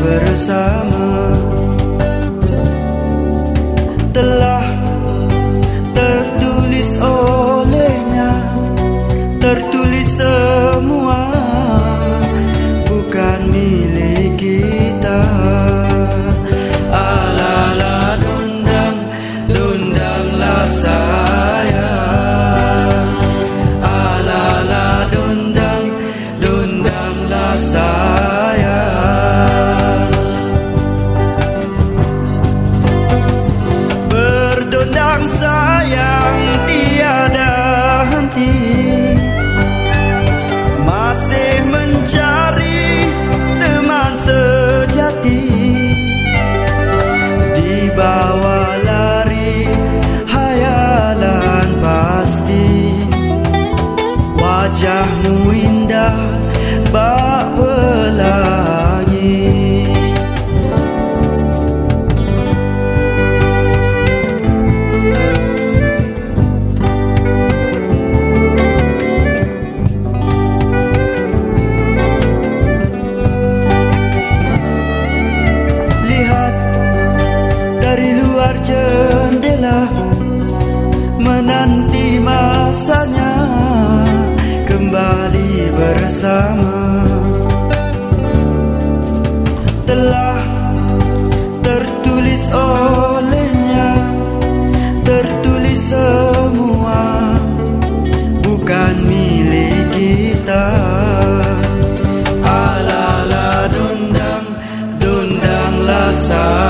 bersama. Telah tertulis olehnya Tertulis semua. rasanya kembali bersama. Telah tertulis olehnya Tertulis semua. Bukan milik kita. Alala dundang, dundanglah saya